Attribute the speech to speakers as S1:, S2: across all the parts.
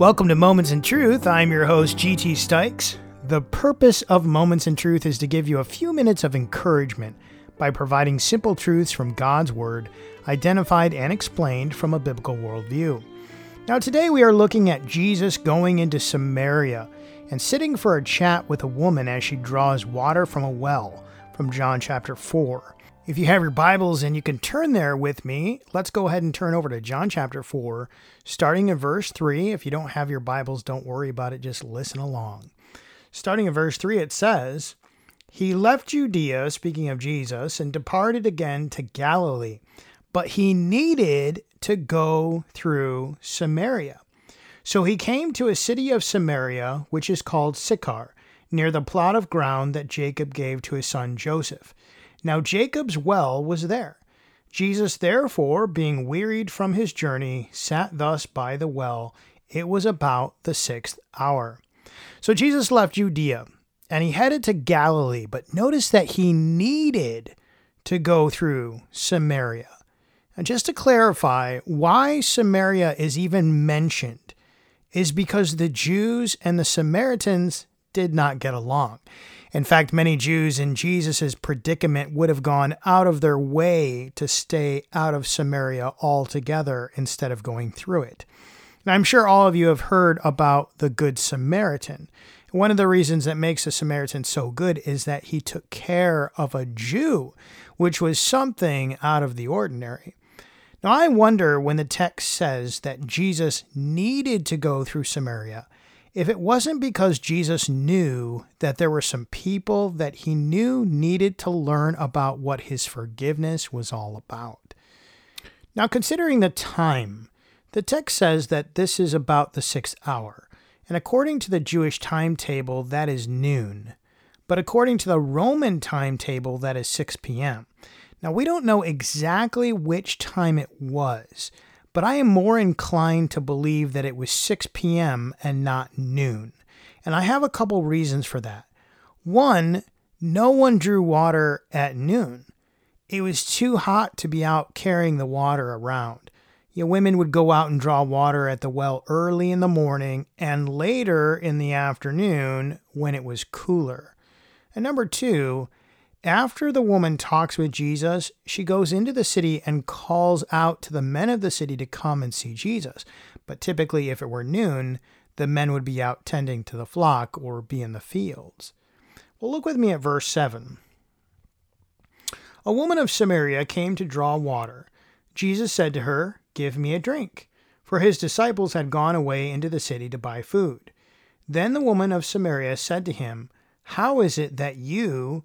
S1: Welcome to Moments in Truth. I'm your host, GT Stikes. The purpose of Moments in Truth is to give you a few minutes of encouragement by providing simple truths from God's Word, identified and explained from a biblical worldview. Now, today we are looking at Jesus going into Samaria and sitting for a chat with a woman as she draws water from a well from John chapter 4. If you have your Bibles and you can turn there with me, let's go ahead and turn over to John chapter 4, starting in verse 3. If you don't have your Bibles, don't worry about it, just listen along. Starting in verse 3, it says, He left Judea, speaking of Jesus, and departed again to Galilee, but he needed to go through Samaria. So he came to a city of Samaria, which is called Sychar, near the plot of ground that Jacob gave to his son Joseph. Now Jacob's well was there. Jesus, therefore, being wearied from his journey, sat thus by the well. It was about the sixth hour. So Jesus left Judea and he headed to Galilee, but notice that he needed to go through Samaria. And just to clarify, why Samaria is even mentioned is because the Jews and the Samaritans did not get along. In fact, many Jews in Jesus' predicament would have gone out of their way to stay out of Samaria altogether instead of going through it. And I'm sure all of you have heard about the Good Samaritan. One of the reasons that makes a Samaritan so good is that he took care of a Jew, which was something out of the ordinary. Now, I wonder when the text says that Jesus needed to go through Samaria if it wasn't because Jesus knew that there were some people that he knew needed to learn about what his forgiveness was all about. Now, considering the time, the text says that this is about the sixth hour, and according to the Jewish timetable, that is noon. But according to the Roman timetable, that is 6 p.m. Now, we don't know exactly which time it was, but I am more inclined to believe that it was 6 p.m. and not noon. And I have a couple reasons for that. One, no one drew water at noon. It was too hot to be out carrying the water around. You know, women would go out and draw water at the well early in the morning and later in the afternoon when it was cooler. And number two, after the woman talks with Jesus, she goes into the city and calls out to the men of the city to come and see Jesus. But typically, if it were noon, the men would be out tending to the flock or be in the fields. Well, look with me at verse 7. A woman of Samaria came to draw water. Jesus said to her, Give me a drink. For his disciples had gone away into the city to buy food. Then the woman of Samaria said to him, How is it that you,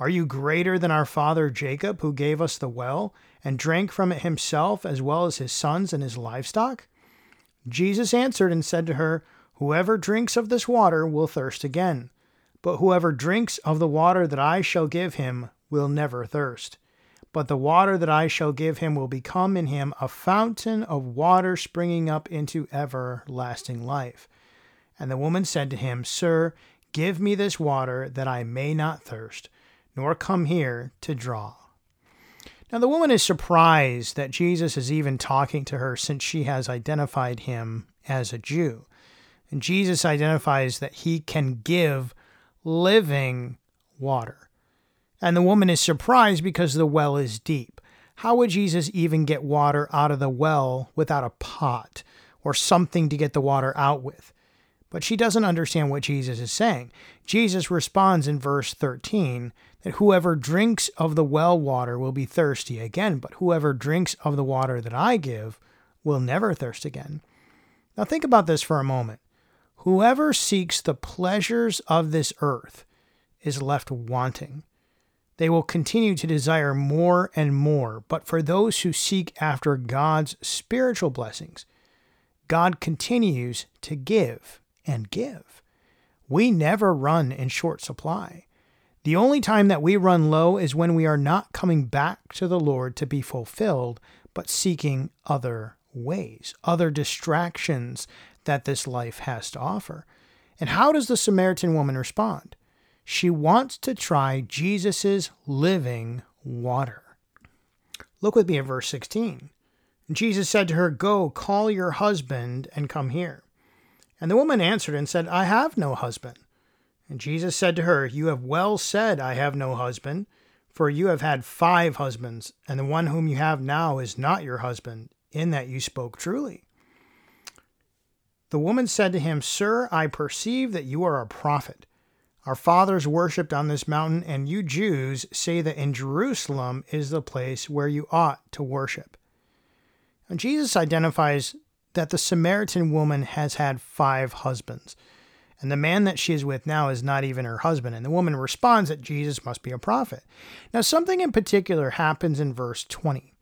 S1: Are you greater than our father Jacob, who gave us the well and drank from it himself as well as his sons and his livestock? Jesus answered and said to her, Whoever drinks of this water will thirst again, but whoever drinks of the water that I shall give him will never thirst. But the water that I shall give him will become in him a fountain of water springing up into everlasting life. And the woman said to him, Sir, give me this water that I may not thirst nor come here to draw. Now, the woman is surprised that Jesus is even talking to her since she has identified him as a Jew. And Jesus identifies that he can give living water. And the woman is surprised because the well is deep. How would Jesus even get water out of the well without a pot or something to get the water out with? But she doesn't understand what Jesus is saying. Jesus responds in verse 13 that whoever drinks of the well water will be thirsty again, but whoever drinks of the water that I give will never thirst again. Now think about this for a moment. Whoever seeks the pleasures of this earth is left wanting. They will continue to desire more and more, but for those who seek after God's spiritual blessings, God continues to give and give. We never run in short supply. The only time that we run low is when we are not coming back to the Lord to be fulfilled, but seeking other ways, other distractions that this life has to offer. And how does the Samaritan woman respond? She wants to try Jesus' living water. Look with me at verse 16. Jesus said to her, Go, call your husband and come here. And the woman answered and said, I have no husband. And Jesus said to her, You have well said, I have no husband, for you have had five husbands, and the one whom you have now is not your husband, in that you spoke truly. The woman said to him, Sir, I perceive that you are a prophet. Our fathers worshipped on this mountain, and you Jews say that in Jerusalem is the place where you ought to worship. And Jesus identifies that the Samaritan woman has had five husbands, and the man that she is with now is not even her husband. And the woman responds that Jesus must be a prophet. Now, something in particular happens in verse 20.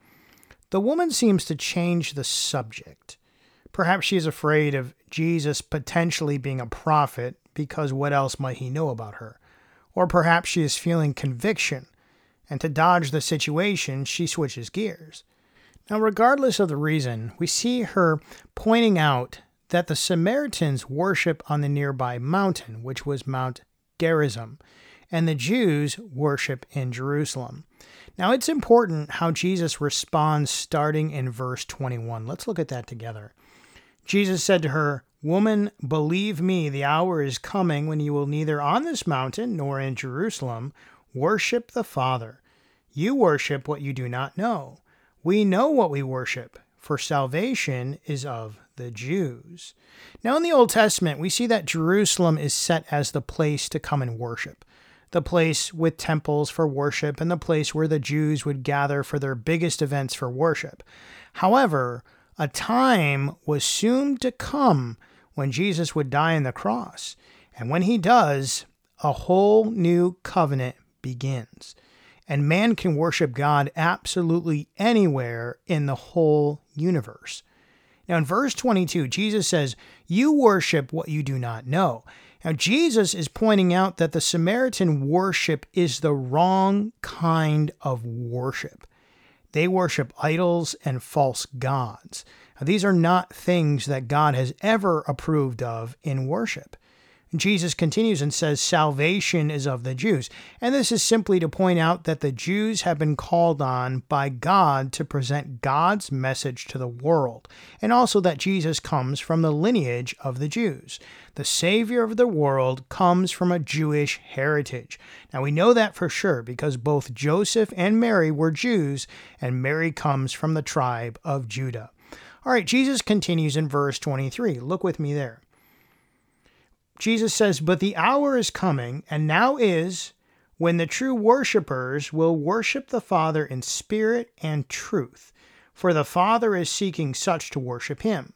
S1: The woman seems to change the subject. Perhaps she is afraid of Jesus potentially being a prophet because what else might he know about her? Or perhaps she is feeling conviction, and to dodge the situation, she switches gears. Now, regardless of the reason, we see her pointing out that the Samaritans worship on the nearby mountain, which was Mount Gerizim, and the Jews worship in Jerusalem. Now, it's important how Jesus responds starting in verse 21. Let's look at that together. Jesus said to her, Woman, believe me, the hour is coming when you will neither on this mountain nor in Jerusalem worship the Father. You worship what you do not know. We know what we worship, for salvation is of the Jews. Now, in the Old Testament, we see that Jerusalem is set as the place to come and worship, the place with temples for worship, and the place where the Jews would gather for their biggest events for worship. However, a time was soon to come when Jesus would die on the cross. And when he does, a whole new covenant begins and man can worship God absolutely anywhere in the whole universe. Now, in verse 22, Jesus says, You worship what you do not know. Now, Jesus is pointing out that the Samaritan worship is the wrong kind of worship. They worship idols and false gods. Now, these are not things that God has ever approved of in worship. Jesus continues and says, Salvation is of the Jews. And this is simply to point out that the Jews have been called on by God to present God's message to the world, and also that Jesus comes from the lineage of the Jews. The Savior of the world comes from a Jewish heritage. Now we know that for sure because both Joseph and Mary were Jews, and Mary comes from the tribe of Judah. All right, Jesus continues in verse 23. Look with me there. Jesus says, But the hour is coming, and now is, when the true worshippers will worship the Father in spirit and truth, for the Father is seeking such to worship him.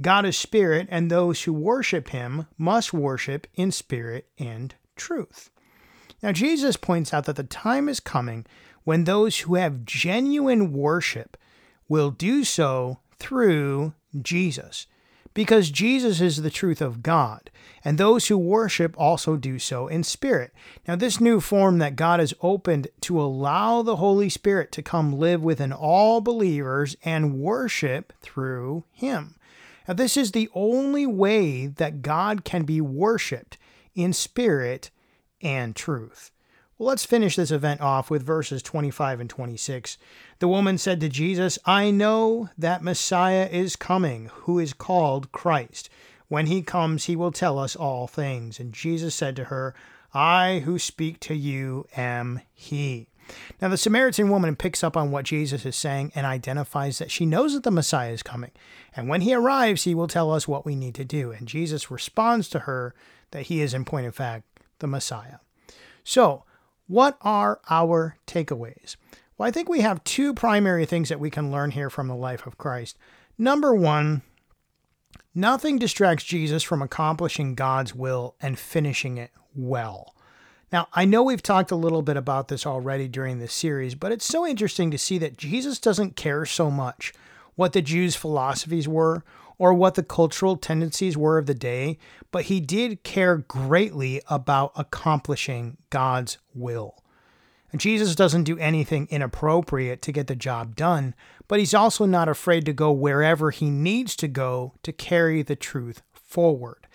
S1: God is spirit, and those who worship him must worship in spirit and truth. Now, Jesus points out that the time is coming when those who have genuine worship will do so through Jesus because Jesus is the truth of God, and those who worship also do so in spirit. Now, this new form that God has opened to allow the Holy Spirit to come live within all believers and worship through Him. Now, this is the only way that God can be worshiped in spirit and truth. Well, let's finish this event off with verses 25 and 26. The woman said to Jesus, I know that Messiah is coming, who is called Christ. When he comes, he will tell us all things. And Jesus said to her, I who speak to you am he. Now, the Samaritan woman picks up on what Jesus is saying and identifies that she knows that the Messiah is coming. And when he arrives, he will tell us what we need to do. And Jesus responds to her that he is, in point of fact, the Messiah. So, what are our takeaways? Well, I think we have two primary things that we can learn here from the life of Christ. Number one, nothing distracts Jesus from accomplishing God's will and finishing it well. Now, I know we've talked a little bit about this already during this series, but it's so interesting to see that Jesus doesn't care so much what the Jews' philosophies were or what the cultural tendencies were of the day, but he did care greatly about accomplishing God's will. And Jesus doesn't do anything inappropriate to get the job done, but he's also not afraid to go wherever he needs to go to carry the truth forward.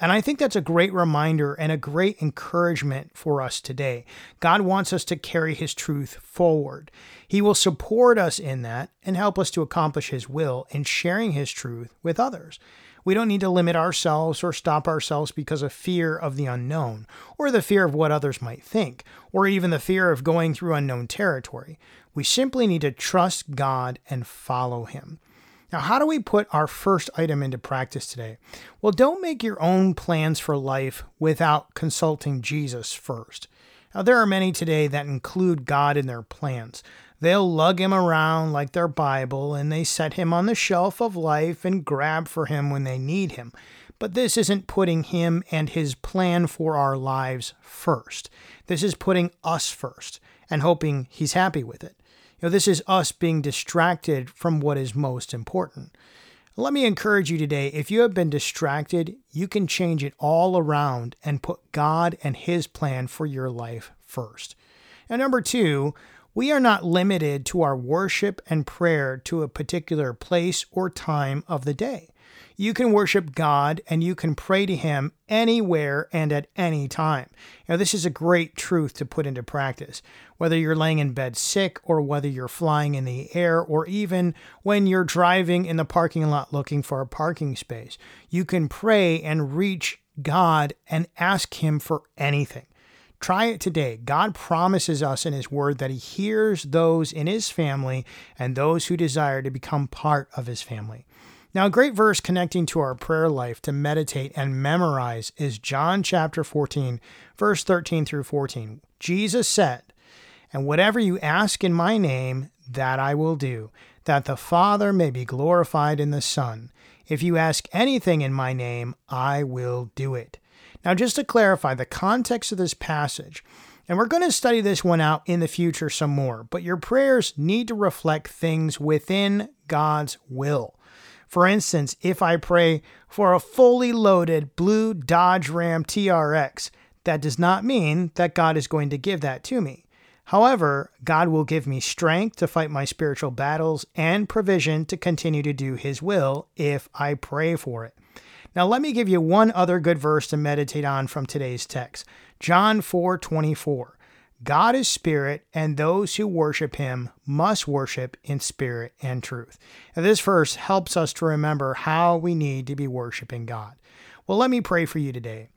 S1: And I think that's a great reminder and a great encouragement for us today. God wants us to carry His truth forward. He will support us in that and help us to accomplish His will in sharing His truth with others. We don't need to limit ourselves or stop ourselves because of fear of the unknown, or the fear of what others might think, or even the fear of going through unknown territory. We simply need to trust God and follow Him. Now, how do we put our first item into practice today? Well, don't make your own plans for life without consulting Jesus first. Now, there are many today that include God in their plans. They'll lug him around like their Bible and they set him on the shelf of life and grab for him when they need him. But this isn't putting him and his plan for our lives first. This is putting us first and hoping he's happy with it. You know, this is us being distracted from what is most important. Let me encourage you today if you have been distracted, you can change it all around and put God and His plan for your life first. And number two, we are not limited to our worship and prayer to a particular place or time of the day. You can worship God and you can pray to Him anywhere and at any time. Now, this is a great truth to put into practice. Whether you're laying in bed sick, or whether you're flying in the air, or even when you're driving in the parking lot looking for a parking space, you can pray and reach God and ask Him for anything. Try it today. God promises us in His Word that He hears those in His family and those who desire to become part of His family. Now, a great verse connecting to our prayer life to meditate and memorize is John chapter 14, verse 13 through 14. Jesus said, And whatever you ask in my name, that I will do, that the Father may be glorified in the Son. If you ask anything in my name, I will do it. Now, just to clarify the context of this passage, and we're going to study this one out in the future some more, but your prayers need to reflect things within God's will. For instance, if I pray for a fully loaded blue Dodge Ram TRX, that does not mean that God is going to give that to me. However, God will give me strength to fight my spiritual battles and provision to continue to do His will if I pray for it. Now, let me give you one other good verse to meditate on from today's text John 4 24. God is spirit, and those who worship him must worship in spirit and truth. This verse helps us to remember how we need to be worshiping God. Well, let me pray for you today.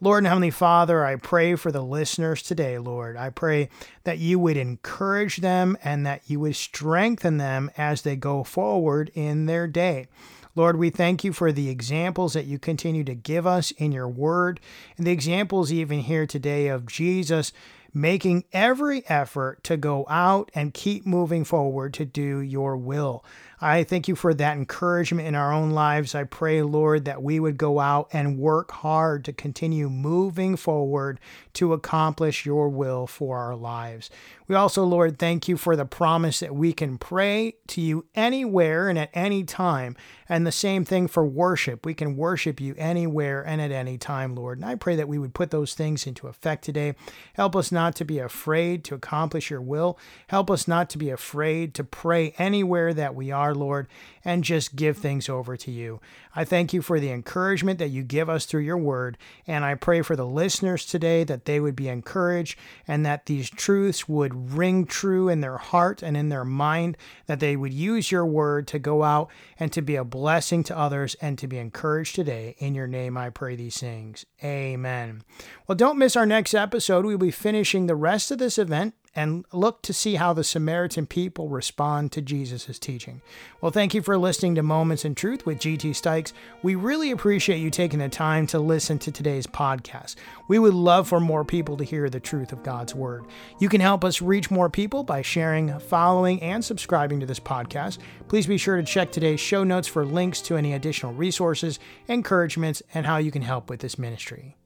S1: Lord and Heavenly Father, I pray for the listeners today, Lord. I pray that you would encourage them and that you would strengthen them as they go forward in their day. Lord, we thank you for the examples that you continue to give us in your word, and the examples even here today of Jesus making every effort to go out and keep moving forward to do your will. I thank you for that encouragement in our own lives. I pray, Lord, that we would go out and work hard to continue moving forward to accomplish your will for our lives. We also, Lord, thank you for the promise that we can pray to you anywhere and at any time. And the same thing for worship. We can worship you anywhere and at any time, Lord. And I pray that we would put those things into effect today. Help us not to be afraid to accomplish your will. Help us not to be afraid to pray anywhere that we are, Lord, and just give things over to you. I thank you for the encouragement that you give us through your word. And I pray for the listeners today that they would be encouraged and that these truths would ring true in their heart and in their mind, that they would use your word to go out and to be a blessing to others and to be encouraged today. In your name, I pray these things. Amen. Well, don't miss our next episode. We'll be finishing the rest of this event and look to see how the Samaritan people respond to Jesus' teaching. Well, thank you for listening to Moments in Truth with GT Stikes. We really appreciate you taking the time to listen to today's podcast. We would love for more people to hear the truth of God's Word. You can help us reach more people by sharing, following, and subscribing to this podcast. Please be sure to check today's show notes for links to any additional resources, encouragements, and how you can help with this ministry.